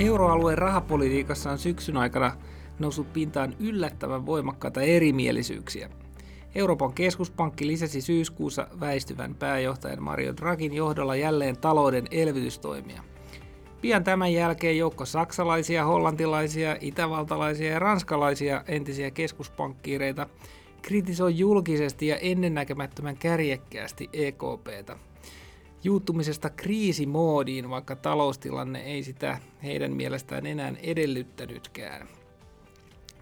Euroalueen rahapolitiikassa on syksyn aikana noussut pintaan yllättävän voimakkaita erimielisyyksiä. Euroopan keskuspankki lisäsi syyskuussa väistyvän pääjohtajan Mario Draghin johdolla jälleen talouden elvytystoimia. Pian tämän jälkeen joukko saksalaisia, hollantilaisia, itävaltalaisia ja ranskalaisia entisiä keskuspankkiireita kritisoi julkisesti ja ennennäkemättömän kärjekkäästi EKPtä – juuttumisesta kriisimoodiin, vaikka taloustilanne ei sitä heidän mielestään enää edellyttänytkään.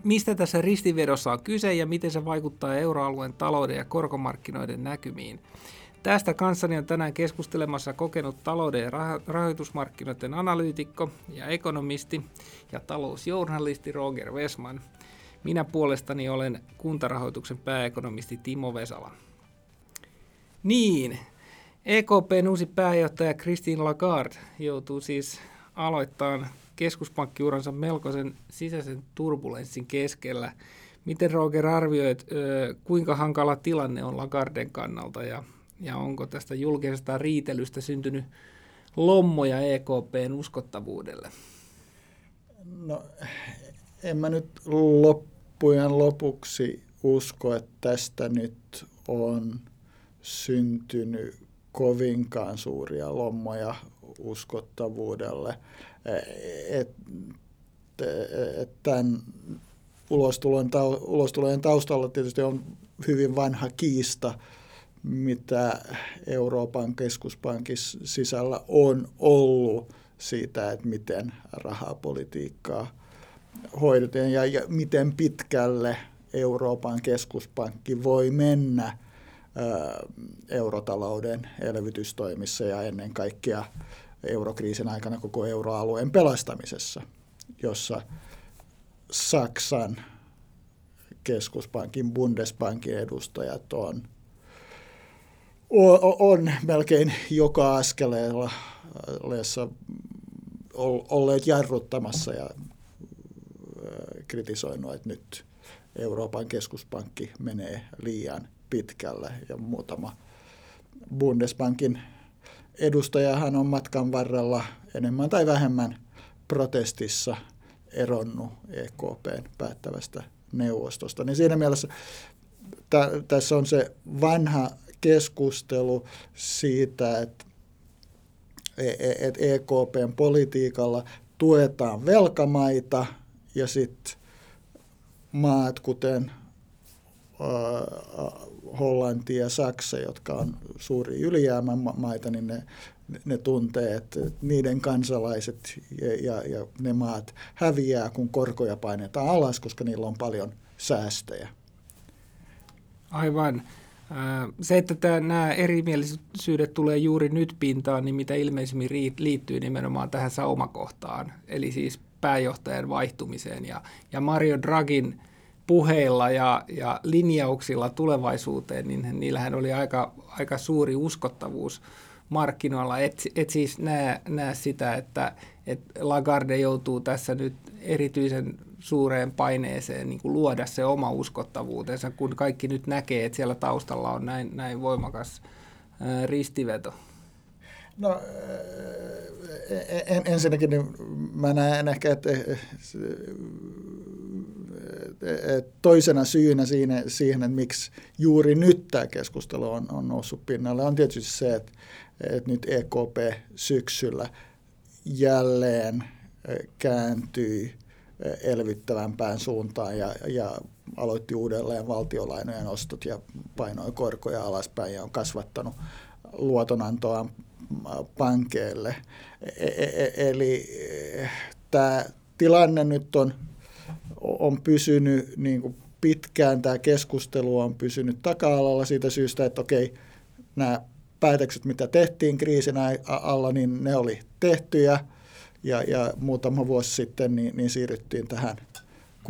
Mistä tässä ristivedossa on kyse ja miten se vaikuttaa euroalueen talouden ja korkomarkkinoiden näkymiin? Tästä kanssani on tänään keskustelemassa kokenut talouden ja rahoitusmarkkinoiden analyytikko ja ekonomisti ja talousjournalisti Roger Wesman. Minä puolestani olen kuntarahoituksen pääekonomisti Timo Vesala. Niin, EKPn uusi pääjohtaja Christine Lagarde joutuu siis aloittamaan keskuspankkiuransa melkoisen sisäisen turbulenssin keskellä. Miten Roger arvioit, kuinka hankala tilanne on Lagarden kannalta ja, ja onko tästä julkisesta riitelystä syntynyt lommoja EKPn uskottavuudelle? No, en mä nyt loppujen lopuksi usko, että tästä nyt on syntynyt kovinkaan suuria lommoja uskottavuudelle. Et, et tämän ulostulojen taustalla tietysti on hyvin vanha kiista, mitä Euroopan keskuspankin sisällä on ollut siitä, että miten rahapolitiikkaa hoidetaan ja, ja miten pitkälle Euroopan keskuspankki voi mennä – eurotalouden elvytystoimissa ja ennen kaikkea eurokriisin aikana koko euroalueen pelastamisessa, jossa Saksan keskuspankin, Bundesbankin edustajat on, on melkein joka askeleella olleet jarruttamassa ja kritisoinut, että nyt Euroopan keskuspankki menee liian pitkälle ja muutama Bundesbankin edustajahan on matkan varrella enemmän tai vähemmän protestissa eronnut EKPn päättävästä neuvostosta. Niin siinä mielessä t- tässä on se vanha keskustelu siitä, että et EKPn politiikalla tuetaan velkamaita ja sitten maat, kuten Hollanti ja Saksa, jotka on suuri ylijäämän maita, niin ne, ne tuntee, että niiden kansalaiset ja, ja, ja ne maat häviää, kun korkoja painetaan alas, koska niillä on paljon säästöjä. Aivan. Se, että tämä, nämä erimielisyydet tulee juuri nyt pintaan, niin mitä ilmeisimmin liittyy nimenomaan tähän saumakohtaan, eli siis pääjohtajan vaihtumiseen. Ja, ja Mario Dragin puheilla ja, ja linjauksilla tulevaisuuteen, niin niillähän oli aika, aika suuri uskottavuus markkinoilla. Et, et siis näe, näe sitä, että et Lagarde joutuu tässä nyt erityisen suureen paineeseen niin kuin luoda se oma uskottavuutensa, kun kaikki nyt näkee, että siellä taustalla on näin, näin voimakas ristiveto. No en, ensinnäkin niin mä näen ehkä, että toisena syynä siinä, siihen, että miksi juuri nyt tämä keskustelu on, on noussut pinnalle, on tietysti se, että, että nyt EKP syksyllä jälleen kääntyi elvyttävämpään suuntaan ja, ja aloitti uudelleen valtiolainojen ostot ja painoi korkoja alaspäin ja on kasvattanut luotonantoa pankeille. E, e, e, eli tämä tilanne nyt on on pysynyt niin kuin pitkään, tämä keskustelu on pysynyt taka-alalla siitä syystä, että okei, nämä päätökset, mitä tehtiin kriisin alla, niin ne oli tehtyjä ja, ja muutama vuosi sitten niin, niin siirryttiin tähän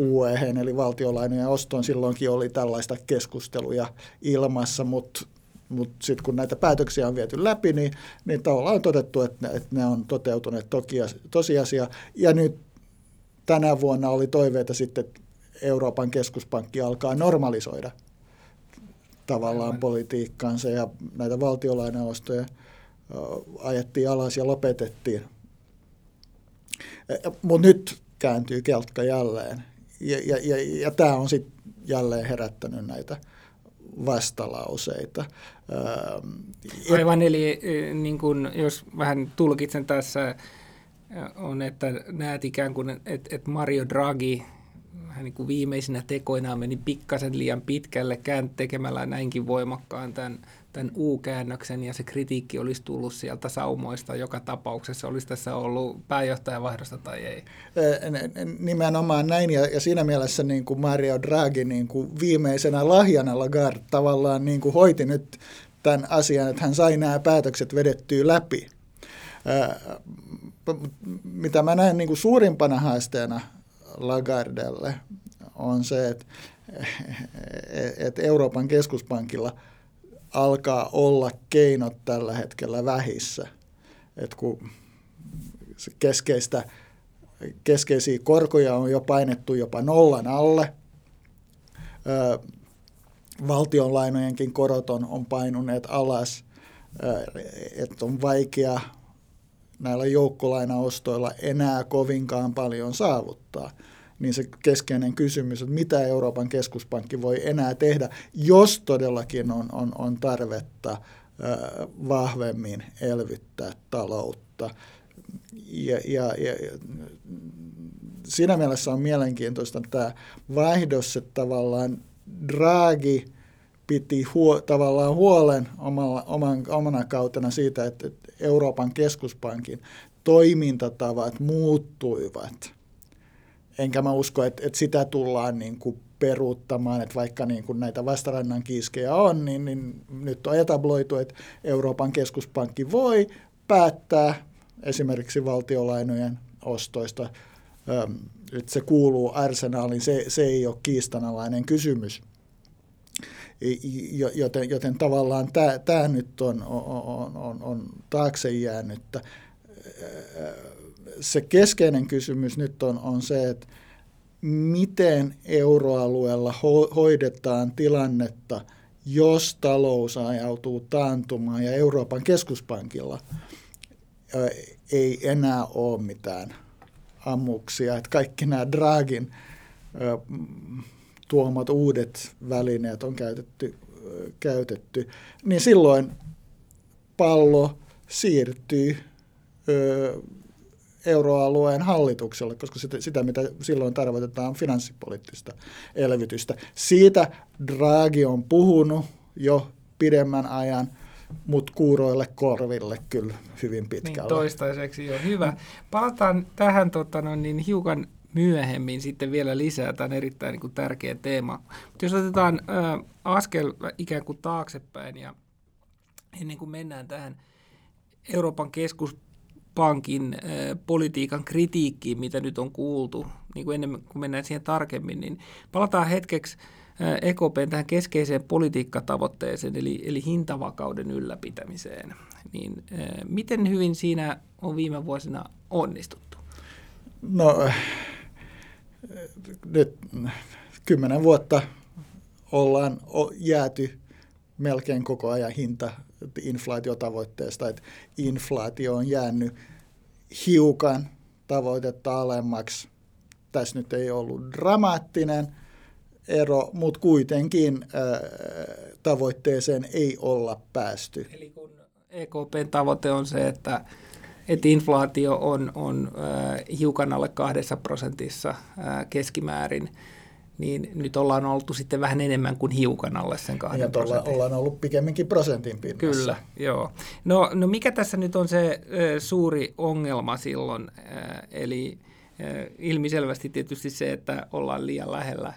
QE, eli valtiolainojen ostoon. Silloinkin oli tällaista keskusteluja ilmassa, mutta mutta sitten kun näitä päätöksiä on viety läpi, niin, niin tavallaan on todettu, että että ne on toteutuneet tosiasia. Ja nyt tänä vuonna oli toiveita sitten, että Euroopan keskuspankki alkaa normalisoida tavallaan Aivan. politiikkaansa ja näitä valtiolainaostoja ajettiin alas ja lopetettiin. Mutta nyt kääntyy kelkka jälleen. Ja, ja, ja, ja tämä on sitten jälleen herättänyt näitä vastalauseita. Aivan, eli niin kun, jos vähän tulkitsen tässä, on, että näet ikään kuin, että, että Mario Draghi hän niin kuin viimeisinä tekoinaan meni pikkasen liian pitkälle tekemällä näinkin voimakkaan tämän, tämän U-käännöksen ja se kritiikki olisi tullut sieltä saumoista joka tapauksessa, olisi tässä ollut pääjohtajavaihdosta tai ei? Nimenomaan näin ja, ja siinä mielessä niin kuin Mario Draghi niin kuin viimeisenä lahjana Lagarde tavallaan niin kuin hoiti nyt tämän asian, että hän sai nämä päätökset vedettyä läpi. Mitä mä näen niin kuin suurimpana haasteena Lagardelle on se, että, että Euroopan keskuspankilla alkaa olla keinot tällä hetkellä vähissä. Että kun keskeistä, keskeisiä korkoja on jo painettu jopa nollan alle, valtionlainojenkin korot on, on painuneet alas, että on vaikea näillä joukkolainaostoilla enää kovinkaan paljon saavuttaa, niin se keskeinen kysymys, että mitä Euroopan keskuspankki voi enää tehdä, jos todellakin on, on, on tarvetta vahvemmin elvyttää taloutta. Ja, ja, ja, siinä mielessä on mielenkiintoista tämä vaihdos, että tavallaan Draghi – piti huo, tavallaan huolen omalla, oman, omana kautena siitä, että Euroopan keskuspankin toimintatavat muuttuivat. Enkä mä usko, että, että sitä tullaan niin kuin peruuttamaan, että vaikka niin kuin näitä vastarannan kiiskejä on, niin, niin nyt on etabloitu, että Euroopan keskuspankki voi päättää esimerkiksi valtiolainojen ostoista. Että se kuuluu arsenaaliin, se, se ei ole kiistanalainen kysymys joten, joten tavallaan tämä, tämä nyt on, on, on, on taakse jäänyttä. Se keskeinen kysymys nyt on, on se, että miten euroalueella ho, hoidetaan tilannetta, jos talous ajautuu taantumaan ja Euroopan keskuspankilla ei enää ole mitään ammuksia. Että kaikki nämä Dragin tuomat uudet välineet on käytetty, käytetty niin silloin pallo siirtyy ö, euroalueen hallitukselle, koska sitä, sitä, mitä silloin tarkoitetaan finanssipoliittista elvytystä. Siitä Draghi on puhunut jo pidemmän ajan, mutta kuuroille korville kyllä hyvin niin, pitkälle. Niin, toistaiseksi jo hyvä. Palataan tähän tota, no, niin hiukan myöhemmin sitten vielä lisää. Tämä on erittäin niin kuin, tärkeä teema. Mutta jos otetaan ä, askel ikään kuin taaksepäin ja ennen kuin mennään tähän Euroopan keskuspankin ä, politiikan kritiikkiin, mitä nyt on kuultu, niin kuin ennen kuin mennään siihen tarkemmin, niin palataan hetkeksi EKPn tähän keskeiseen politiikkatavoitteeseen, eli, eli hintavakauden ylläpitämiseen. Niin, miten hyvin siinä on viime vuosina onnistuttu? No nyt kymmenen vuotta ollaan jääty melkein koko ajan hinta inflaatiotavoitteesta, että inflaatio on jäänyt hiukan tavoitetta alemmaksi. Tässä nyt ei ollut dramaattinen ero, mutta kuitenkin äh, tavoitteeseen ei olla päästy. Eli kun EKPn tavoite on se, että että inflaatio on, on äh, hiukan alle kahdessa prosentissa äh, keskimäärin, niin nyt ollaan oltu sitten vähän enemmän kuin hiukan alle sen kahden ja prosentin. ollaan ollut pikemminkin prosentin pinnassa. Kyllä, joo. No, no mikä tässä nyt on se äh, suuri ongelma silloin? Äh, eli äh, ilmiselvästi tietysti se, että ollaan liian lähellä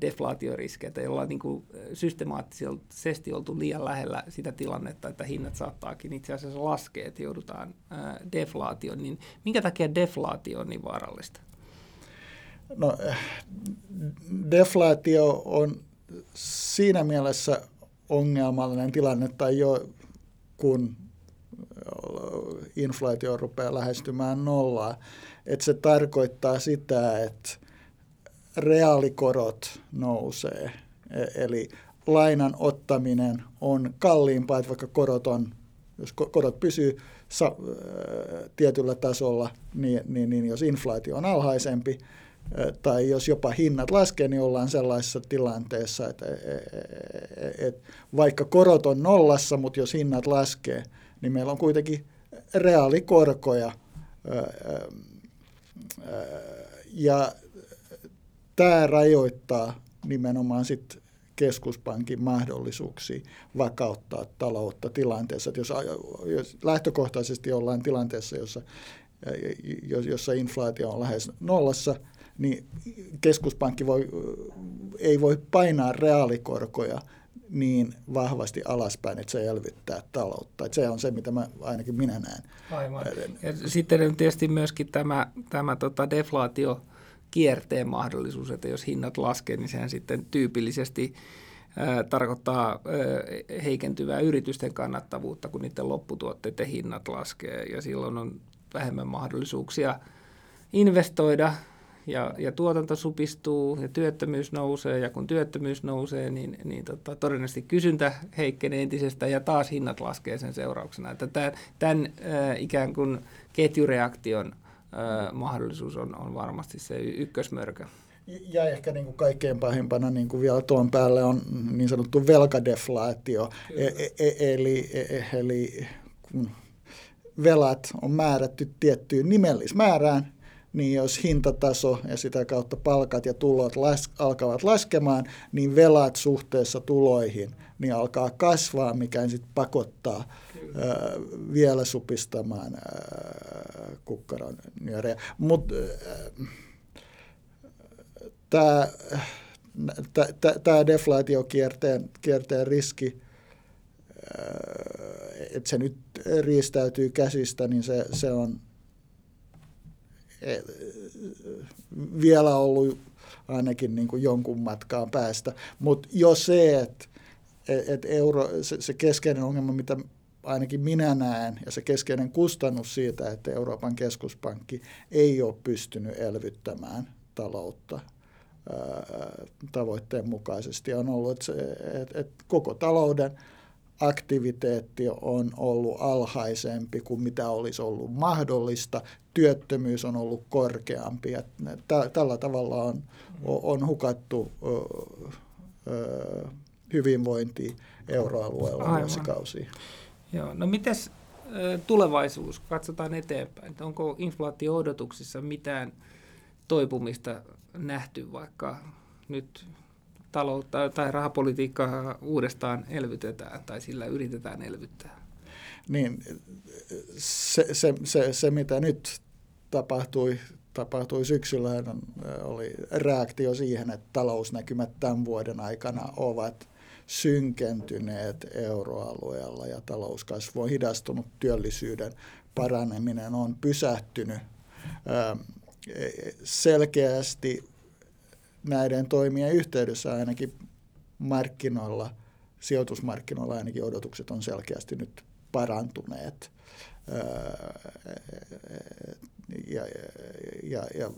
deflaatioriskejä, joilla on niin kuin systemaattisesti oltu liian lähellä sitä tilannetta, että hinnat saattaakin itse asiassa laskea, että joudutaan deflaatioon, niin minkä takia deflaatio on niin vaarallista? No, deflaatio on siinä mielessä ongelmallinen tilanne, tai jo kun inflaatio rupeaa lähestymään nollaa, että se tarkoittaa sitä, että reaalikorot nousee. E, eli lainan ottaminen on kalliimpaa, että vaikka korot on Jos korot pysyy tietyllä tasolla, niin, niin, niin jos inflaatio on alhaisempi, tai jos jopa hinnat laskee, niin ollaan sellaisessa tilanteessa, että, että vaikka korot on nollassa, mutta jos hinnat laskee, niin meillä on kuitenkin reaalikorkoja. Ja tämä rajoittaa nimenomaan sit keskuspankin mahdollisuuksia vakauttaa taloutta tilanteessa. Että jos, jos lähtökohtaisesti ollaan tilanteessa, jossa, jossa inflaatio on lähes nollassa, niin keskuspankki voi, ei voi painaa reaalikorkoja niin vahvasti alaspäin, että se elvyttää taloutta. Että se on se, mitä mä, ainakin minä näen. Aivan. Ja sitten tietysti myöskin tämä, tämä tota deflaatio kierteen mahdollisuus, että jos hinnat laskee, niin sehän sitten tyypillisesti tarkoittaa ää, heikentyvää yritysten kannattavuutta, kun niiden lopputuotteiden hinnat laskee ja silloin on vähemmän mahdollisuuksia investoida ja, ja tuotanto supistuu ja työttömyys nousee ja kun työttömyys nousee, niin, niin tota, todennäköisesti kysyntä heikkenee entisestään ja taas hinnat laskee sen seurauksena. Että tämän, tämän ikään kuin ketjureaktion mahdollisuus on, on varmasti se ykkösmörkö. Ja ehkä niin kuin kaikkein pahimpana niin kuin vielä tuon päälle on niin sanottu velkadeflaatio, e, e, e, eli, e, eli kun velat on määrätty tiettyyn nimellismäärään, niin jos hintataso ja sitä kautta palkat ja tulot las, alkavat laskemaan, niin velat suhteessa tuloihin niin alkaa kasvaa, mikä sitten pakottaa ää, vielä supistamaan ää, kukkaron nyörejä. Mutta tämä deflaatiokierteen kierteen riski, että se nyt riistäytyy käsistä, niin se, se on vielä ollut ainakin niin kuin jonkun matkaan päästä. Mutta jo se, että et euro, se, se keskeinen ongelma, mitä ainakin minä näen, ja se keskeinen kustannus siitä, että Euroopan keskuspankki ei ole pystynyt elvyttämään taloutta tavoitteen mukaisesti, on ollut, että, se, että, että koko talouden aktiviteetti on ollut alhaisempi kuin mitä olisi ollut mahdollista. Työttömyys on ollut korkeampi. Ja tällä tavalla on, on hukattu hyvinvointi euroalueella vuosikausia. Joo, no mites tulevaisuus? Katsotaan eteenpäin. Onko inflaatio-odotuksissa mitään toipumista nähty, vaikka nyt taloutta tai rahapolitiikkaa uudestaan elvytetään tai sillä yritetään elvyttää? Niin, se, se, se, se mitä nyt tapahtui, tapahtui syksyllä, oli reaktio siihen, että talousnäkymät tämän vuoden aikana ovat synkentyneet euroalueella ja talouskasvu on hidastunut, työllisyyden paraneminen on pysähtynyt. Selkeästi näiden toimien yhteydessä ainakin markkinoilla, sijoitusmarkkinoilla ainakin odotukset on selkeästi nyt parantuneet. Ja, ja, ja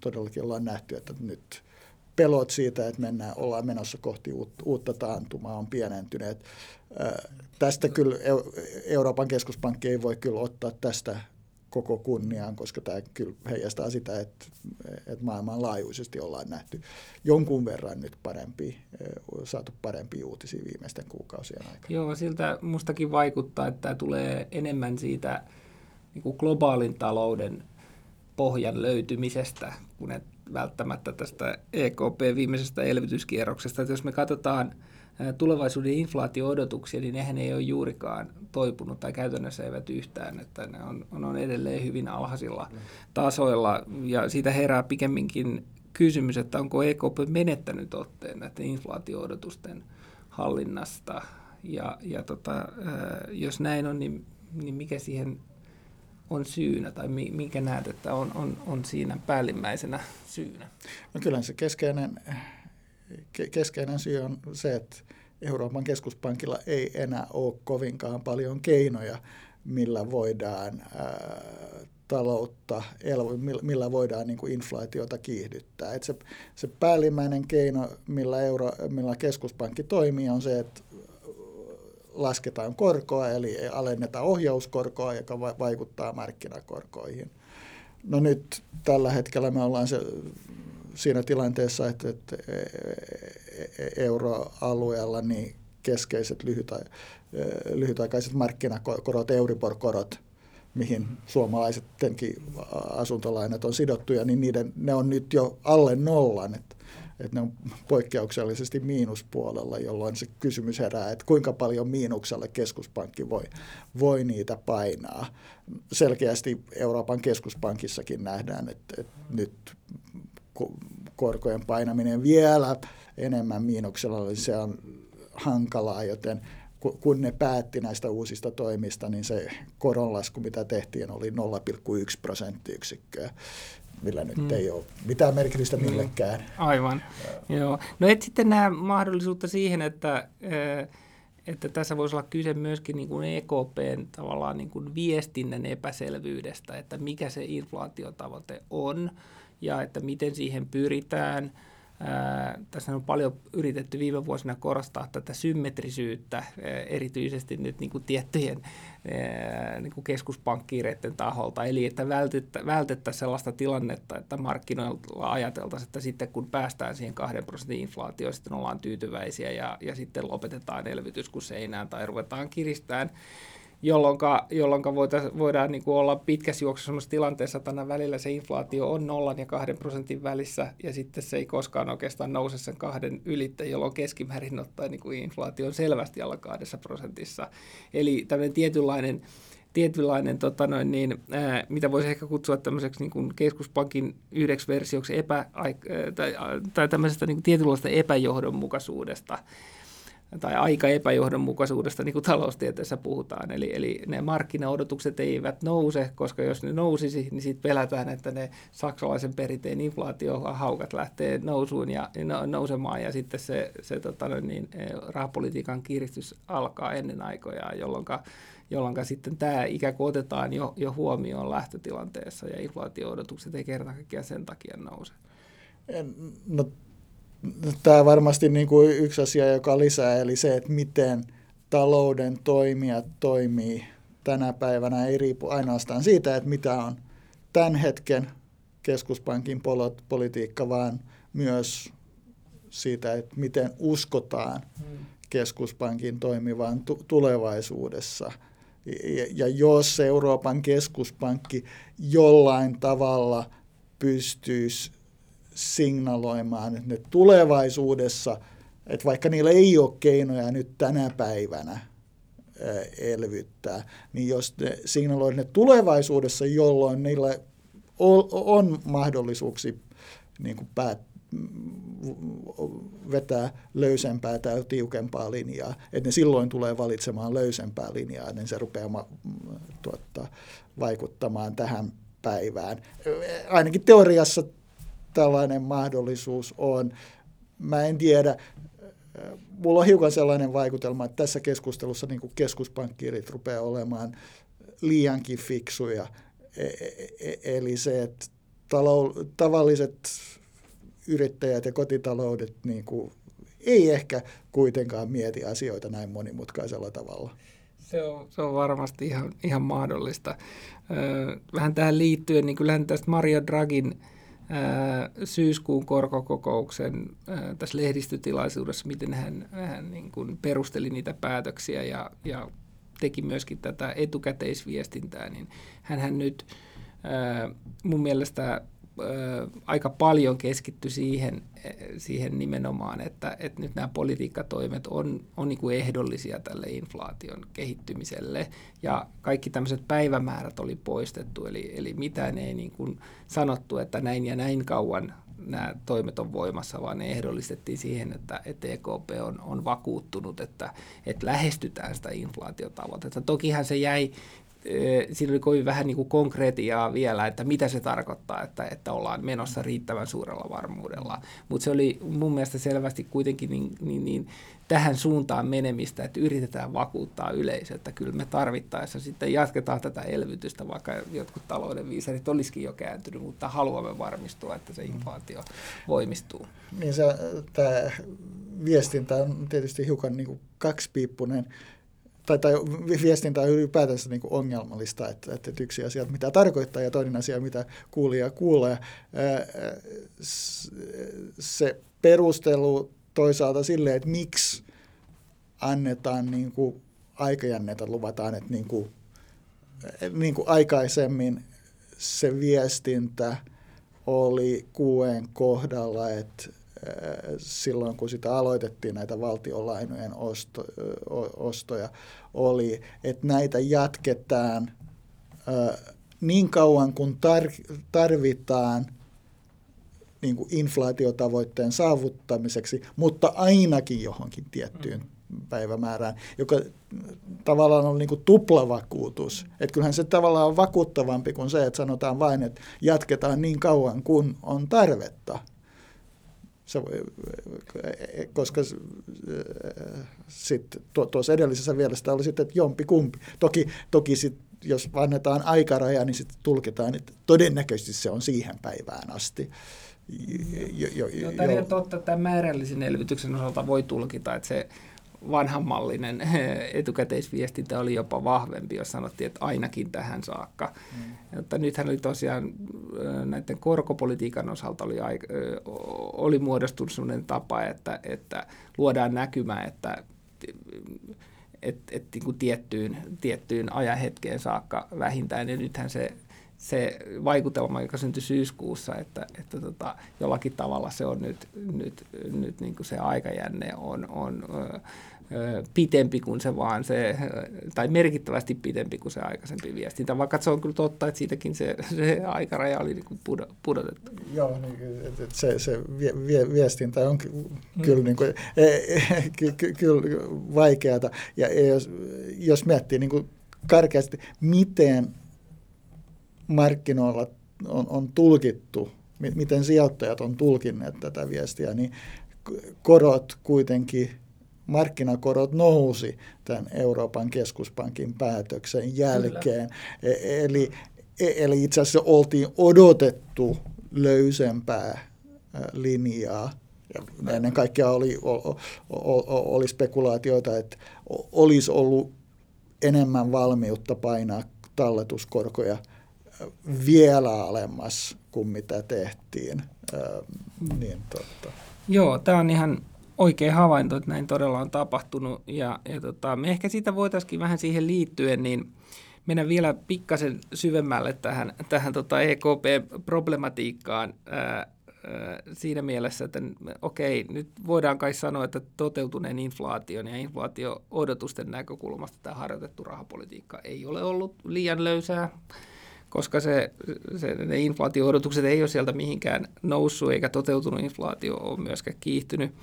todellakin ollaan nähty, että nyt pelot siitä, että mennään, ollaan menossa kohti uutta taantumaa on pienentyneet. Tästä kyllä Euroopan keskuspankki ei voi kyllä ottaa tästä koko kunniaan, koska tämä kyllä heijastaa sitä, että, että maailmanlaajuisesti ollaan nähty jonkun verran nyt parempi, saatu parempia uutisia viimeisten kuukausien aikana. Joo, siltä mustakin vaikuttaa, että tämä tulee enemmän siitä niin kuin globaalin talouden pohjan löytymisestä, kun et välttämättä tästä EKP viimeisestä elvytyskierroksesta. Että jos me katsotaan tulevaisuuden inflaatio-odotuksia, niin nehän ei ole juurikaan toipunut tai käytännössä eivät yhtään, että ne on, on edelleen hyvin alhaisilla tasoilla. Ja siitä herää pikemminkin kysymys, että onko EKP menettänyt otteen näiden inflaatio-odotusten hallinnasta. Ja, ja tota, jos näin on, niin, niin mikä siihen on syynä tai minkä näet, että on, on, on siinä päällimmäisenä syynä? No kyllä se keskeinen keskeinen syy on se, että Euroopan keskuspankilla ei enää ole kovinkaan paljon keinoja, millä voidaan ää, taloutta, millä voidaan niin kuin inflaatiota kiihdyttää. Et se, se päällimmäinen keino, millä, euro, millä keskuspankki toimii, on se, että lasketaan korkoa, eli alennetaan ohjauskorkoa, joka vaikuttaa markkinakorkoihin. No nyt tällä hetkellä me ollaan se, siinä tilanteessa, että, että e, e, e, euroalueella niin keskeiset lyhyta, lyhytaikaiset markkinakorot, Euribor-korot, mihin suomalaisettenkin asuntolainat on sidottuja, niin niiden, ne on nyt jo alle nollan. Että että ne on poikkeuksellisesti miinuspuolella, jolloin se kysymys herää, että kuinka paljon miinuksella keskuspankki voi, voi niitä painaa. Selkeästi Euroopan keskuspankissakin nähdään, että, että nyt korkojen painaminen vielä enemmän miinuksella, niin se on hankalaa, joten kun ne päätti näistä uusista toimista, niin se koronlasku, mitä tehtiin, oli 0,1 prosenttiyksikköä millä nyt mm. ei ole mitään merkitystä mm. millekään. Aivan, joo. No et sitten näe mahdollisuutta siihen, että, että tässä voisi olla kyse myöskin niin kuin EKPn tavallaan niin kuin viestinnän epäselvyydestä, että mikä se inflaatiotavoite on ja että miten siihen pyritään – Ää, tässä on paljon yritetty viime vuosina korostaa tätä symmetrisyyttä, erityisesti nyt niin kuin tiettyjen niin kuin keskuspankkiireiden taholta, eli että vältettä, vältettäisiin sellaista tilannetta, että markkinoilla ajateltaisiin, että sitten kun päästään siihen kahden prosentin inflaatioon, sitten ollaan tyytyväisiä ja, ja sitten lopetetaan elvytys kun seinään tai ruvetaan kiristään jolloin, voidaan niin kuin olla pitkässä juoksussa tilanteessa, että aina välillä se inflaatio on nollan ja kahden prosentin välissä, ja sitten se ei koskaan oikeastaan nouse sen kahden ylittä, jolloin keskimäärin ottaen niin kuin inflaatio on selvästi alla kahdessa prosentissa. Eli tämmöinen tietynlainen tietynlainen, tota noin, niin, ää, mitä voisi ehkä kutsua tämmöiseksi niin kuin keskuspankin yhdeksi versioksi epä, tai, tai tämmöisestä niin kuin tietynlaista epäjohdonmukaisuudesta tai aika epäjohdonmukaisuudesta, niin kuin taloustieteessä puhutaan. Eli, eli ne markkinaodotukset eivät nouse, koska jos ne nousisi, niin sitten pelätään, että ne saksalaisen perinteen inflaatiohaukat lähtee nousuun ja no, nousemaan, ja sitten se, se tota, niin, e, rahapolitiikan kiristys alkaa ennen aikojaan, jolloin jolloin sitten tämä ikään kuin otetaan jo, jo huomioon lähtötilanteessa, ja inflaatio-odotukset ei kerta kaikkiaan sen takia nouse. No tämä varmasti niin kuin yksi asia, joka lisää, eli se, että miten talouden toimijat toimii tänä päivänä, ei riipu ainoastaan siitä, että mitä on tämän hetken keskuspankin politiikka, vaan myös siitä, että miten uskotaan keskuspankin toimivan tulevaisuudessa. Ja, ja jos Euroopan keskuspankki jollain tavalla pystyisi signaloimaan, että ne tulevaisuudessa, että vaikka niillä ei ole keinoja nyt tänä päivänä elvyttää, niin jos ne signaloivat ne tulevaisuudessa, jolloin niillä on mahdollisuuksia niin kuin päät, vetää löysempää tai tiukempaa linjaa, että ne silloin tulee valitsemaan löysempää linjaa, niin se rupeaa tuottaa, vaikuttamaan tähän päivään. Ainakin teoriassa tällainen mahdollisuus on. Mä en tiedä, mulla on hiukan sellainen vaikutelma, että tässä keskustelussa niin keskuspankkiirit rupeaa olemaan liiankin fiksuja. E, e, e, eli se, että talou- tavalliset yrittäjät ja kotitaloudet niin kuin, ei ehkä kuitenkaan mieti asioita näin monimutkaisella tavalla. Se on, se on varmasti ihan, ihan mahdollista. Vähän tähän liittyen, niin kyllähän tästä Mario Dragin syyskuun korkokokouksen tässä lehdistötilaisuudessa, miten hän, hän niin kuin perusteli niitä päätöksiä ja, ja teki myöskin tätä etukäteisviestintää, niin hän nyt mun mielestä aika paljon keskitty siihen, siihen nimenomaan, että, että nyt nämä politiikkatoimet on, on niin kuin ehdollisia tälle inflaation kehittymiselle ja kaikki tämmöiset päivämäärät oli poistettu, eli, eli mitään ei niin kuin sanottu, että näin ja näin kauan nämä toimet on voimassa, vaan ne ehdollistettiin siihen, että, että EKP on, on vakuuttunut, että, että lähestytään sitä inflaatiotavoitetta. Tokihan se jäi siinä oli kovin vähän niin kuin konkretiaa vielä, että mitä se tarkoittaa, että, että ollaan menossa riittävän suurella varmuudella. Mutta se oli mun mielestä selvästi kuitenkin niin, niin, niin tähän suuntaan menemistä, että yritetään vakuuttaa yleisö, että kyllä me tarvittaessa sitten jatketaan tätä elvytystä, vaikka jotkut talouden viisarit olisikin jo kääntynyt, mutta haluamme varmistua, että se inflaatio voimistuu. Niin se, tämä viestintä on tietysti hiukan niin kuin kaksipiippunen tai, tai viestintä on ylipäätänsä niin kuin ongelmallista, että, että yksi asia, mitä tarkoittaa ja toinen asia, mitä kuulija kuulee. Se perustelu toisaalta silleen, että miksi annetaan niin kuin aikajänneitä, luvataan, että niin kuin, niin kuin aikaisemmin se viestintä oli kuen kohdalla, että silloin kun sitä aloitettiin näitä valtionlainojen osto, ostoja, oli, että näitä jatketaan niin kauan kuin tar- tarvitaan niin kuin inflaatiotavoitteen saavuttamiseksi, mutta ainakin johonkin tiettyyn päivämäärään, joka tavallaan on niin kuin tuplavakuutus. Että kyllähän se tavallaan on vakuuttavampi kuin se, että sanotaan vain, että jatketaan niin kauan kuin on tarvetta. Se, koska sitten tuossa edellisessä mielessä oli sitten, että jompi kumpi. Toki, toki sit, jos annetaan aikaraja, niin sitten tulkitaan, että todennäköisesti se on siihen päivään asti. Jo, jo, jo, tämä on totta, että määrällisen elvytyksen osalta voi tulkita, että se vanhanmallinen etukäteisviestintä oli jopa vahvempi, jos sanottiin, että ainakin tähän saakka. Mm. Mutta nythän oli tosiaan näiden korkopolitiikan osalta oli, oli muodostunut sellainen tapa, että, että luodaan näkymä, että et, et, niin kuin tiettyyn, tiettyyn ajanhetkeen saakka vähintään, ja nythän se se vaikutelma, joka syntyi syyskuussa, että, että tota, jollakin tavalla se on nyt, nyt, nyt niin kuin se aikajänne on, on pitempi kuin se vaan se, tai merkittävästi pitempi kuin se aikaisempi viestintä, vaikka se on kyllä totta, että siitäkin se, se aikaraja oli niin pudotettu. Joo, niin, että se, se viestintä on kyllä, mm. niin kuin, e, e, ky, ky, kyllä vaikeata, ja jos, jos miettii niin kuin karkeasti, miten markkinoilla on, on tulkittu, miten sijoittajat on tulkinneet tätä viestiä, niin korot kuitenkin markkinakorot nousi tämän Euroopan keskuspankin päätöksen jälkeen. Kyllä. E, eli, e, eli itse asiassa oltiin odotettu löysempää linjaa. Ja ennen kaikkea oli, oli spekulaatioita, että olisi ollut enemmän valmiutta painaa talletuskorkoja vielä alemmas kuin mitä tehtiin. Niin, totta. Joo, tämä on ihan oikea havainto, että näin todella on tapahtunut. Ja, ja tota, me ehkä siitä voitaisiin vähän siihen liittyen, niin mennä vielä pikkasen syvemmälle tähän, tähän tota EKP-problematiikkaan ää, ää, siinä mielessä, että okei, nyt voidaan kai sanoa, että toteutuneen inflaation ja inflaatio-odotusten näkökulmasta tämä harjoitettu rahapolitiikka ei ole ollut liian löysää koska se, se, ne inflaatio-odotukset ei ole sieltä mihinkään noussut eikä toteutunut inflaatio ole myöskään kiihtynyt.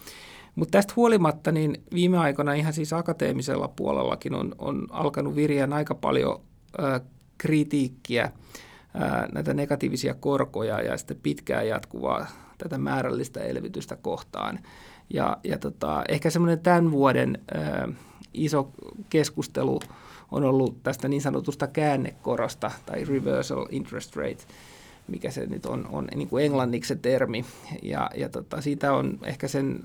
Mutta tästä huolimatta niin viime aikoina ihan siis akateemisella puolellakin on, on alkanut viriä aika paljon ä, kritiikkiä, ä, näitä negatiivisia korkoja ja sitten pitkään jatkuvaa tätä määrällistä elvytystä kohtaan. Ja, ja tota, ehkä semmoinen tämän vuoden ä, iso keskustelu on ollut tästä niin sanotusta käännekorosta tai reversal interest rate – mikä se nyt on, on niin kuin englanniksi se termi. Ja, ja tota, siitä on ehkä sen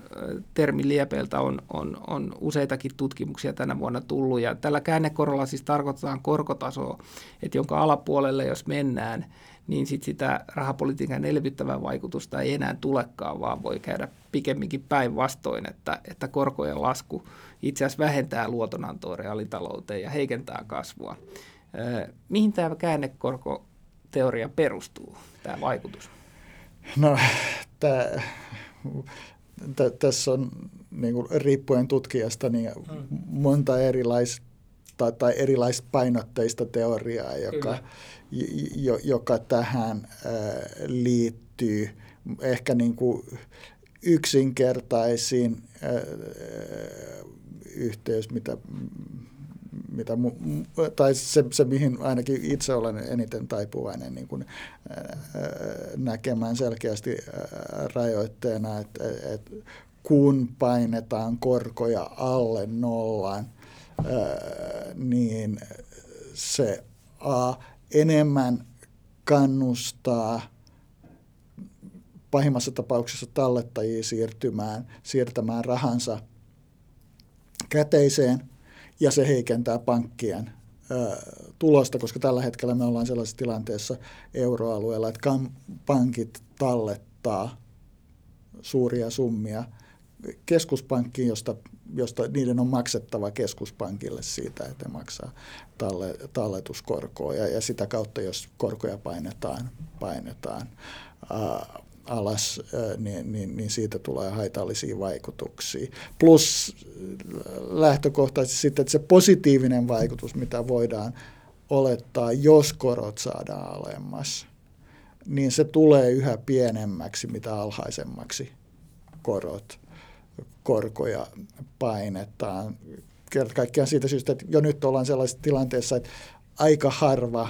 termin liepeiltä on, on, on useitakin tutkimuksia tänä vuonna tullut. Ja tällä käännekorolla siis tarkoitetaan korkotasoa, että jonka alapuolelle jos mennään, niin sit sitä rahapolitiikan elvyttävää vaikutusta ei enää tulekaan, vaan voi käydä pikemminkin päinvastoin, että, että korkojen lasku itse asiassa vähentää luotonantoa reaalitalouteen ja heikentää kasvua. Mihin tämä käännekorko teoria perustuu, tämä vaikutus? No, tämä, t- tässä on niin kuin, riippuen tutkijasta niin mm. monta erilaista tai erilaispainotteista teoriaa, joka, jo, joka tähän ää, liittyy. Ehkä niin kuin yksinkertaisin ää, yhteys, mitä mitä mu, tai se, se, mihin ainakin itse olen eniten taipuvainen niin kuin, ää, näkemään selkeästi ää, rajoitteena, että et, kun painetaan korkoja alle nollaan, ää, niin se A, enemmän kannustaa pahimmassa tapauksessa tallettajia siirtymään, siirtämään rahansa käteiseen – ja se heikentää pankkien tulosta, koska tällä hetkellä me ollaan sellaisessa tilanteessa euroalueella, että pankit tallettaa suuria summia keskuspankkiin, josta, josta niiden on maksettava keskuspankille siitä, että maksaa talle, talletuskorkoa. Ja, ja sitä kautta, jos korkoja painetaan, painetaan ää, alas, niin, niin, niin siitä tulee haitallisia vaikutuksia. Plus lähtökohtaisesti sitten, että se positiivinen vaikutus, mitä voidaan olettaa, jos korot saadaan alemmas, niin se tulee yhä pienemmäksi, mitä alhaisemmaksi korot, korkoja painetaan. Kaikkiaan siitä syystä, että jo nyt ollaan sellaisessa tilanteessa, että aika harva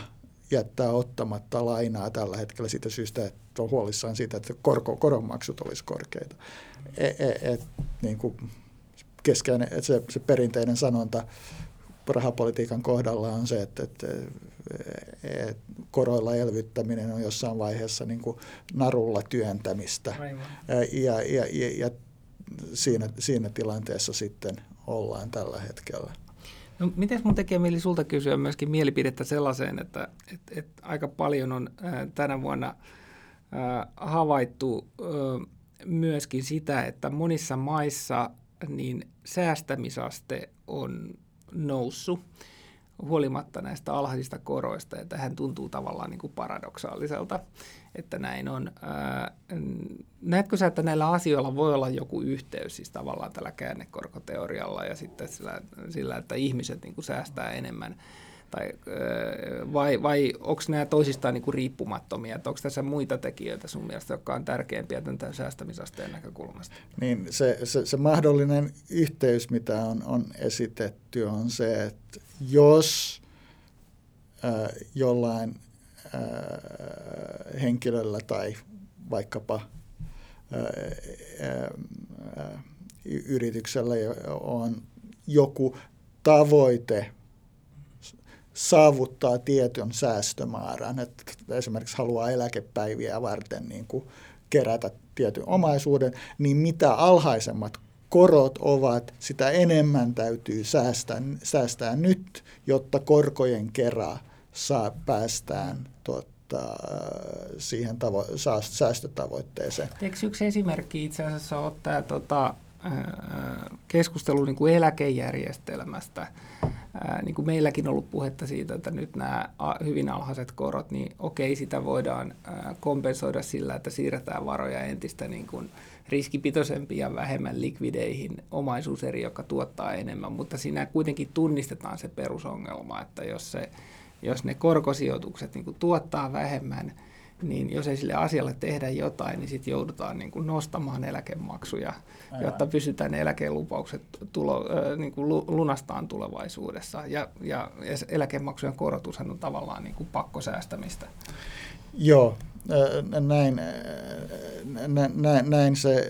jättää ottamatta lainaa tällä hetkellä siitä syystä, että on huolissaan siitä, että korko, koronmaksut olisi korkeita. Et, et, et, niin kuin keskeinen, että se, se perinteinen sanonta rahapolitiikan kohdalla on se, että, että, että koroilla elvyttäminen on jossain vaiheessa niin kuin narulla työntämistä. Ja, ja, ja, ja siinä, siinä tilanteessa sitten ollaan tällä hetkellä. No, miten mun tekee mieli sulta kysyä myöskin mielipidettä sellaiseen, että et, et aika paljon on tänä vuonna havaittu myöskin sitä, että monissa maissa niin säästämisaste on noussut huolimatta näistä alhaisista koroista, ja tähän tuntuu tavallaan niin kuin paradoksaaliselta, että näin on. Näetkö sä, että näillä asioilla voi olla joku yhteys, siis tavallaan tällä käännekorkoteorialla ja sitten sillä, sillä että ihmiset niin kuin säästää enemmän, tai, vai, vai onko nämä toisistaan niin kuin riippumattomia, onko tässä muita tekijöitä sun mielestä, jotka on tärkeämpiä tämän säästämisasteen näkökulmasta? Niin se, se, se mahdollinen yhteys, mitä on, on esitetty, on se, että jos äh, jollain äh, henkilöllä tai vaikkapa äh, äh, yrityksellä on joku tavoite saavuttaa tietyn säästömäärän, että esimerkiksi haluaa eläkepäiviä varten niin kuin kerätä tietyn omaisuuden, niin mitä alhaisemmat korot ovat, sitä enemmän täytyy säästää, säästää nyt, jotta korkojen kerran saa, päästään tuota, siihen tavo- säästötavoitteeseen. Eikö yksi esimerkki itse asiassa ole tämä tota, keskustelu niin kuin eläkejärjestelmästä? Niin kuin meilläkin on ollut puhetta siitä, että nyt nämä hyvin alhaiset korot, niin okei, sitä voidaan kompensoida sillä, että siirretään varoja entistä niin kuin riskipitoisempiin ja vähemmän likvideihin. Omaisuuseri, joka tuottaa enemmän, mutta siinä kuitenkin tunnistetaan se perusongelma, että jos, se, jos ne korkosijoitukset niin kuin tuottaa vähemmän, niin jos ei sille asialle tehdä jotain, niin sitten joudutaan niin kuin nostamaan eläkemaksuja, Aivan. jotta pysytään eläkelupaukset tulo, niin kuin lunastaan tulevaisuudessa. Ja, ja eläkemaksujen korotushan on tavallaan niin kuin pakkosäästämistä. Joo, näin, näin, näin se,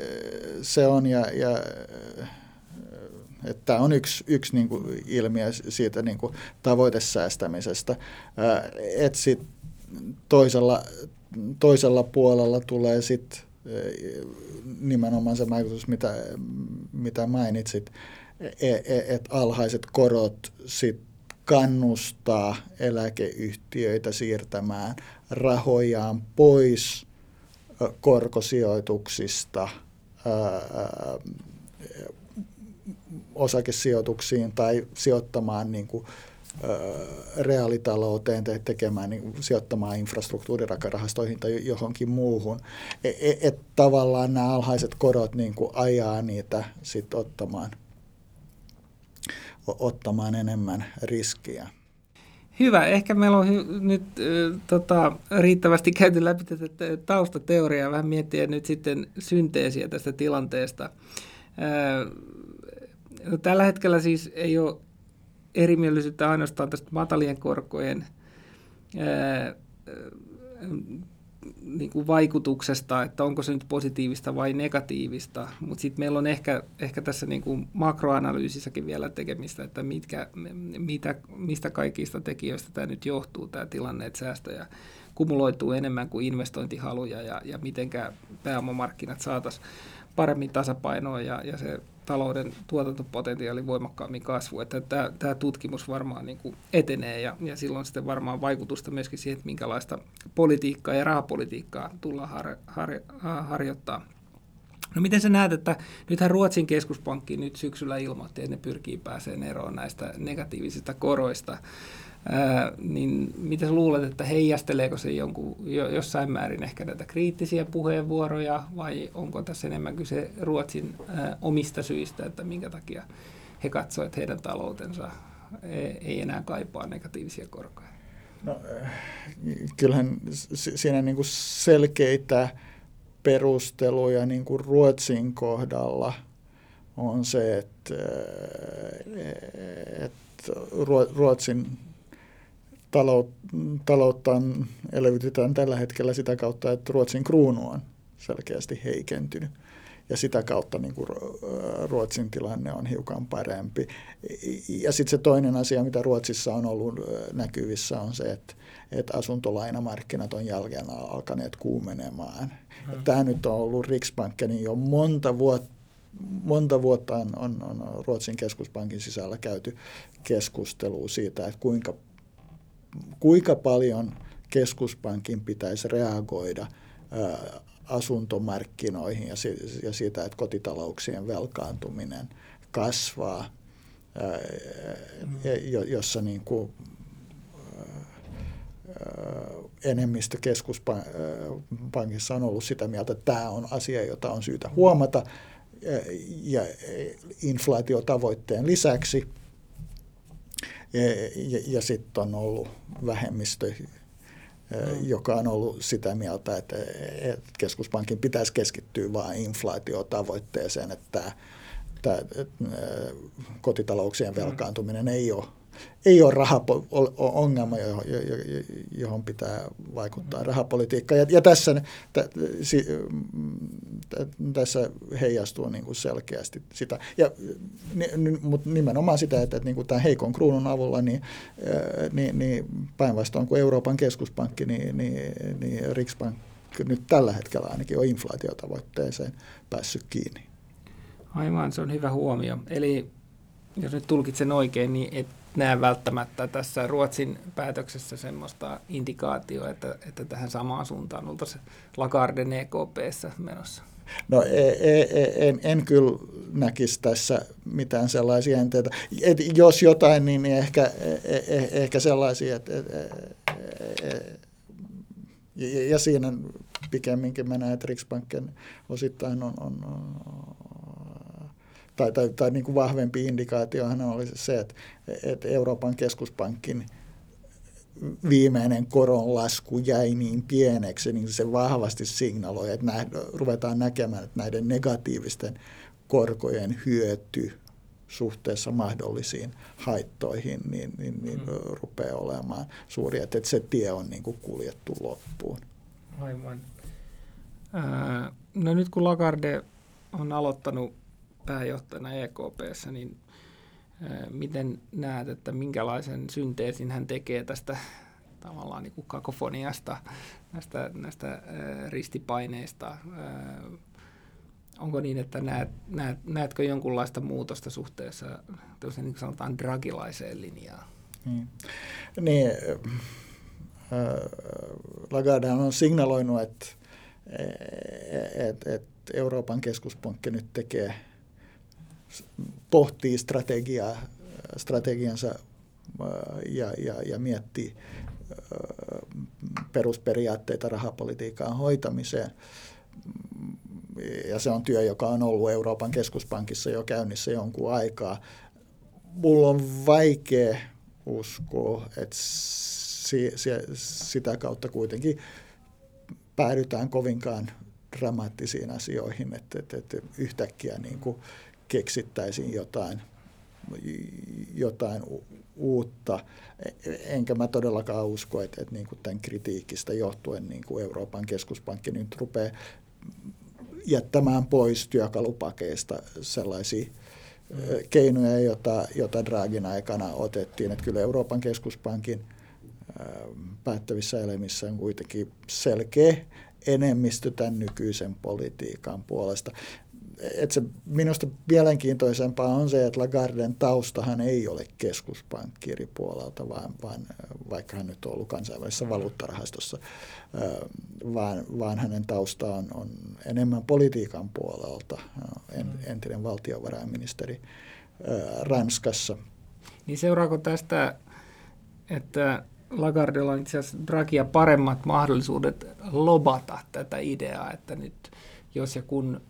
se on ja, ja Tämä on yksi, yksi niin kuin ilmiö siitä niin kuin tavoitesäästämisestä. Et sit toisella, toisella puolella tulee sitten nimenomaan se vaikutus, mitä, mitä mainitsit, e, e, että alhaiset korot sit kannustaa eläkeyhtiöitä siirtämään rahojaan pois korkosijoituksista osakesijoituksiin tai sijoittamaan niin kuin, reaalitalouteen tai tekemään, niin sijoittamaan infrastruktuuriraharahastoihin tai johonkin muuhun. Et, et, et tavallaan nämä alhaiset korot niin kuin ajaa niitä sit ottamaan, ottamaan enemmän riskiä. Hyvä. Ehkä meillä on hy- nyt äh, tota, riittävästi käyty läpi tätä taustateoriaa, vähän miettiä nyt sitten synteesiä tästä tilanteesta. Äh, no, tällä hetkellä siis ei ole erimielisyyttä ainoastaan tästä matalien korkojen ää, niin kuin vaikutuksesta, että onko se nyt positiivista vai negatiivista, mutta sitten meillä on ehkä, ehkä tässä niin kuin makroanalyysissäkin vielä tekemistä, että mitkä, mitä, mistä kaikista tekijöistä tämä nyt johtuu, tämä tilanne, että säästöjä kumuloituu enemmän kuin investointihaluja ja, ja mitenkä pääomamarkkinat saataisiin paremmin tasapainoon ja, ja se talouden tuotantopotentiaalin voimakkaammin kasvu. Että tämä, tämä tutkimus varmaan niin kuin etenee ja, ja silloin sitten varmaan vaikutusta myöskin siihen, että minkälaista politiikkaa ja rahapolitiikkaa tullaan har, har, harjoittaa. No miten sä näet, että nythän Ruotsin keskuspankki nyt syksyllä ilmoitti, että ne pyrkii pääseen eroon näistä negatiivisista koroista. Ää, niin mitä luulet, että heijasteleeko se jonkun, jo, jossain määrin ehkä näitä kriittisiä puheenvuoroja vai onko tässä enemmän kyse Ruotsin ää, omista syistä, että minkä takia he katsoivat, että heidän taloutensa ei, ei enää kaipaa negatiivisia korkoja? No, kyllähän siinä niin kuin selkeitä perusteluja niin kuin Ruotsin kohdalla on se, että, että Ruotsin taloutta elvytetään tällä hetkellä sitä kautta, että Ruotsin kruunu on selkeästi heikentynyt. Ja sitä kautta niin kuin Ruotsin tilanne on hiukan parempi. Ja sitten se toinen asia, mitä Ruotsissa on ollut näkyvissä, on se, että, että asuntolainamarkkinat on jälkeen alkaneet kuumenemaan. Hmm. Tämä nyt on ollut Riksbankenin jo monta vuotta monta vuotta on, on, on Ruotsin keskuspankin sisällä käyty keskustelua siitä, että kuinka kuinka paljon keskuspankin pitäisi reagoida asuntomarkkinoihin ja, ja siitä, että kotitalouksien velkaantuminen kasvaa, jossa niin kuin, enemmistö keskuspankissa on ollut sitä mieltä, että tämä on asia, jota on syytä huomata ja inflaatiotavoitteen lisäksi – ja, ja, ja sitten on ollut vähemmistö, mm. joka on ollut sitä mieltä, että, että keskuspankin pitäisi keskittyä vain inflaatiotavoitteeseen, että tämä, että kotitalouksien velkaantuminen ei ole ei ole rahaongelma, johon pitää vaikuttaa mm. rahapolitiikka. Ja, ja tässä, tässä heijastuu niin kuin selkeästi sitä. Ja, mutta nimenomaan sitä, että, että niin kuin tämän heikon kruunun avulla niin, niin, niin päinvastoin kuin Euroopan keskuspankki, niin, niin, niin Riksbank nyt tällä hetkellä ainakin on inflaatiotavoitteeseen päässyt kiinni. Aivan, se on hyvä huomio. Eli jos nyt tulkitsen oikein, niin et näe välttämättä tässä Ruotsin päätöksessä semmoista indikaatioa, että, että tähän samaan suuntaan oltaisiin Lagarden EKPssä menossa? No e, e, e, en, en kyllä näkisi tässä mitään sellaisia enteitä. Et jos jotain, niin ehkä, ehkä sellaisia, että ja, ja siinä pikemminkin mä näen, että Riksbanken osittain on, on tai, tai, tai niin kuin vahvempi indikaatiohan oli se, että, että Euroopan keskuspankin viimeinen koronlasku jäi niin pieneksi, niin se vahvasti signaloi, että nä, ruvetaan näkemään, että näiden negatiivisten korkojen hyöty suhteessa mahdollisiin haittoihin, niin, niin, niin mm. rupeaa olemaan suuri, että, että se tie on niin kuin kuljettu loppuun. Aivan. Ää, no nyt kun Lagarde on aloittanut pääjohtajana EKPssä, niin miten näet, että minkälaisen synteesin hän tekee tästä tavallaan niin kuin kakofoniasta, näistä, näistä ristipaineista? Onko niin, että näet, näet, näetkö jonkunlaista muutosta suhteessa niin kuin sanotaan dragilaiseen linjaan? Niin, niin Lagarde on signaloinut, että, että, että Euroopan keskuspankki nyt tekee – pohtii strategiaa, strategiansa äh, ja, ja, ja miettii äh, perusperiaatteita rahapolitiikan hoitamiseen. Ja se on työ, joka on ollut Euroopan keskuspankissa jo käynnissä jonkun aikaa. Mulla on vaikea uskoa, että si, si, sitä kautta kuitenkin päädytään kovinkaan dramaattisiin asioihin, että, että, että yhtäkkiä niin kuin keksittäisiin jotain, jotain uutta. Enkä mä todellakaan usko, että, että niin kuin tämän kritiikistä johtuen niin kuin Euroopan keskuspankki nyt rupeaa jättämään pois työkalupakeista sellaisia mm. keinoja, joita, joita Dragin aikana otettiin. Että kyllä Euroopan keskuspankin päättävissä elimissä on kuitenkin selkeä enemmistö tämän nykyisen politiikan puolesta että se minusta mielenkiintoisempaa on se, että Lagarden taustahan ei ole keskuspankkiripuolelta, vaan, vaan vaikka hän nyt on ollut kansainvälisessä valuuttarahastossa, vaan, vaan hänen tausta on, on enemmän politiikan puolelta, en, mm. entinen valtiovarainministeri Ranskassa. Niin seuraako tästä, että Lagardella on itse asiassa Dragia paremmat mahdollisuudet lobata tätä ideaa, että nyt jos ja kun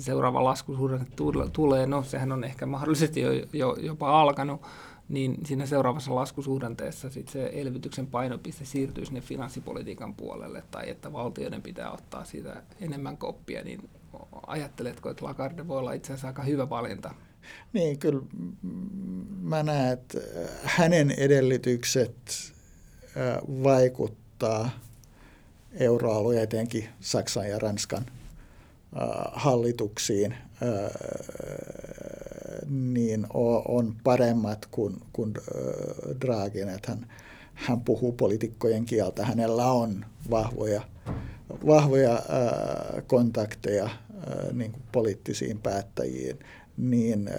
se seuraava laskusuhdanne tulee, no sehän on ehkä mahdollisesti jo, jo, jopa alkanut, niin siinä seuraavassa laskusuhdanteessa sit se elvytyksen painopiste siirtyy sinne finanssipolitiikan puolelle, tai että valtioiden pitää ottaa siitä enemmän koppia, niin ajatteletko, että Lagarde voi olla itse asiassa aika hyvä valinta? Niin, kyllä mä näen, että hänen edellytykset vaikuttaa euroalueen etenkin Saksan ja Ranskan – hallituksiin niin on paremmat kuin, kuin Draghin, että hän, hän puhuu poliitikkojen kieltä, hänellä on vahvoja, vahvoja kontakteja niin kuin poliittisiin päättäjiin, niin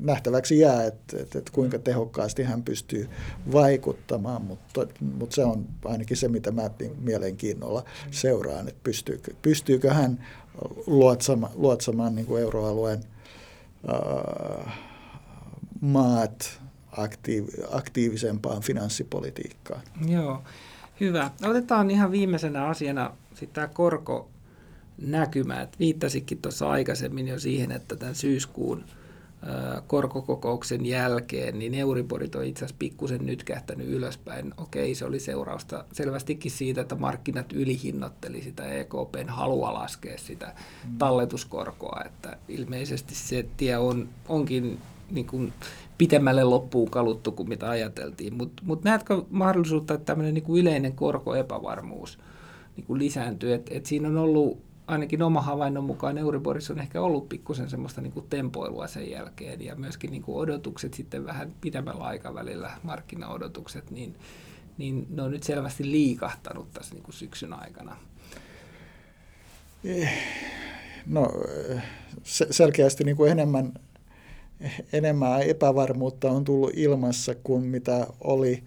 nähtäväksi jää, että, että, että kuinka tehokkaasti hän pystyy vaikuttamaan, mutta, mutta se on ainakin se, mitä mä mielenkiinnolla seuraan, että pystyykö, pystyykö hän luotsama, luotsamaan niin kuin euroalueen äh, maat aktiiv, aktiivisempaan finanssipolitiikkaan. Joo, hyvä. Otetaan ihan viimeisenä asiana sitten tämä korko näkymä. Viittasikin tuossa aikaisemmin jo siihen, että tämän syyskuun – korkokokouksen jälkeen, niin Euriborit on itse asiassa pikkusen nyt kähtänyt ylöspäin. Okei, se oli seurausta selvästikin siitä, että markkinat ylihinnoitteli sitä EKPn halua laskea sitä mm. talletuskorkoa, että ilmeisesti se tie on, onkin niin kuin pitemmälle loppuun kaluttu kuin mitä ajateltiin. Mutta mut näetkö mahdollisuutta, että tämmöinen niin yleinen korkoepävarmuus niin kuin lisääntyy, että et siinä on ollut ainakin oma havainnon mukaan Euriborissa on ehkä ollut pikkusen semmoista niin kuin tempoilua sen jälkeen ja myöskin niin kuin odotukset sitten vähän pidemmällä aikavälillä, markkinaodotukset, niin, niin ne on nyt selvästi liikahtanut tässä niin kuin syksyn aikana. Eh, no selkeästi niin kuin enemmän, enemmän epävarmuutta on tullut ilmassa kuin mitä oli,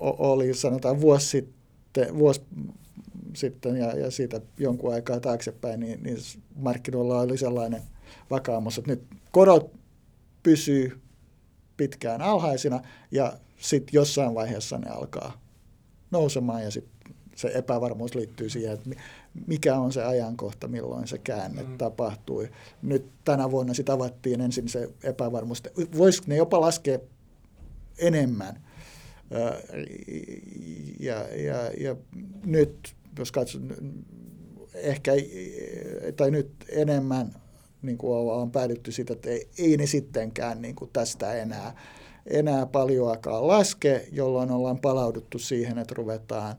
oli sanotaan vuosi sitten, vuosi sitten ja, ja siitä jonkun aikaa taaksepäin, niin, niin markkinoilla oli sellainen vakaamus, että nyt korot pysyy pitkään alhaisina ja sitten jossain vaiheessa ne alkaa nousemaan ja sitten se epävarmuus liittyy siihen, että mikä on se ajankohta, milloin se käänne mm. tapahtui. Nyt tänä vuonna sitä avattiin ensin se epävarmuus, voisiko ne jopa laskea enemmän. Ja, ja, ja nyt jos katsot, ehkä, tai nyt enemmän niin kuin on päädytty siitä, että ei, ei ne sittenkään niin kuin tästä enää, enää paljoakaan laske, jolloin ollaan palauduttu siihen, että ruvetaan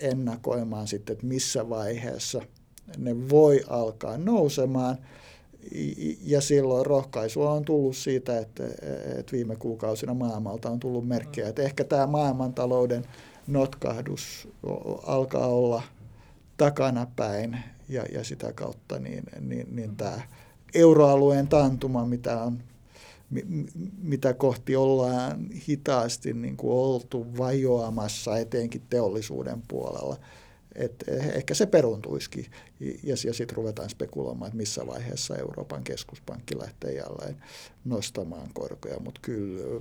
ennakoimaan sitten, että missä vaiheessa ne voi alkaa nousemaan. Ja silloin rohkaisua on tullut siitä, että, että viime kuukausina maailmalta on tullut merkkejä, että ehkä tämä maailmantalouden notkahdus alkaa olla takanapäin ja, ja sitä kautta niin, niin, niin tämä euroalueen tantuma, mitä, on, mitä kohti ollaan hitaasti niin kuin oltu vajoamassa etenkin teollisuuden puolella, et ehkä se peruntuisikin ja, ja sitten ruvetaan spekuloimaan, että missä vaiheessa Euroopan keskuspankki lähtee jälleen nostamaan korkoja, mutta kyllä,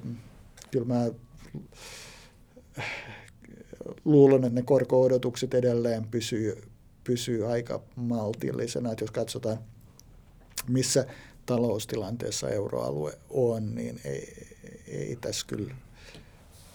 kyllä mä luulen, että ne korko-odotukset edelleen pysyy, pysyy aika maltillisena. Että jos katsotaan, missä taloustilanteessa euroalue on, niin ei, ei tässä kyllä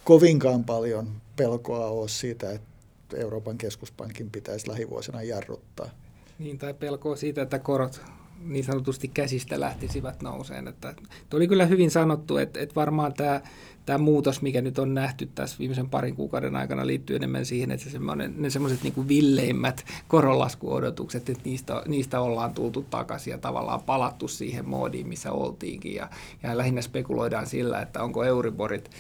kovinkaan paljon pelkoa ole siitä, että Euroopan keskuspankin pitäisi lähivuosina jarruttaa. Niin, tai pelkoa siitä, että korot niin sanotusti käsistä lähtisivät nouseen. Että, oli kyllä hyvin sanottu, että, että varmaan tämä, tämä muutos, mikä nyt on nähty tässä viimeisen parin kuukauden aikana, liittyy enemmän siihen, että se ne semmoiset niin villeimmät koronlaskuodotukset, että niistä, niistä ollaan tultu takaisin ja tavallaan palattu siihen moodiin, missä oltiinkin. Ja, ja lähinnä spekuloidaan sillä, että onko Euriborit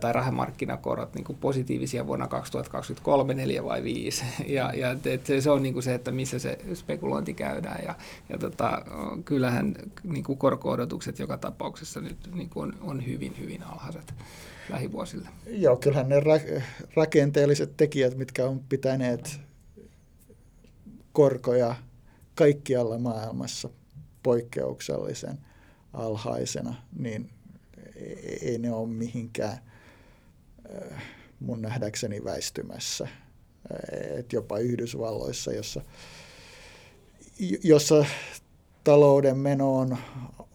tai rahamarkkinakorot niin kuin positiivisia vuonna 2023, 4 vai 5. Ja, ja et se on niin kuin se, että missä se spekulointi käydään. Ja, ja tota, kyllähän niin kuin korko-odotukset joka tapauksessa nyt niin kuin on, on hyvin, hyvin alhaiset lähivuosille. Joo, kyllähän ne ra- rakenteelliset tekijät, mitkä on pitäneet korkoja kaikkialla maailmassa poikkeuksellisen alhaisena, niin ei ne ole mihinkään äh, mun nähdäkseni väistymässä. Et jopa Yhdysvalloissa, jossa, jossa talouden meno on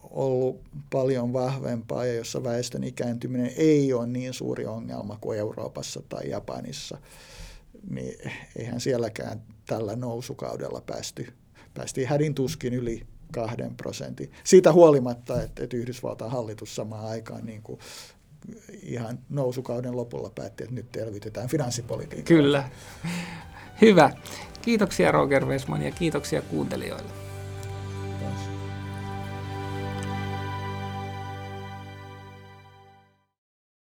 ollut paljon vahvempaa ja jossa väestön ikääntyminen ei ole niin suuri ongelma kuin Euroopassa tai Japanissa, niin eihän sielläkään tällä nousukaudella päästy, päästiin hädin tuskin yli kahden prosentin. Siitä huolimatta, että, että Yhdysvaltain hallitus samaan aikaan niin kuin ihan nousukauden lopulla päätti, että nyt elvytetään finanssipolitiikkaa. Kyllä. Hyvä. Kiitoksia Roger Westman ja kiitoksia kuuntelijoille.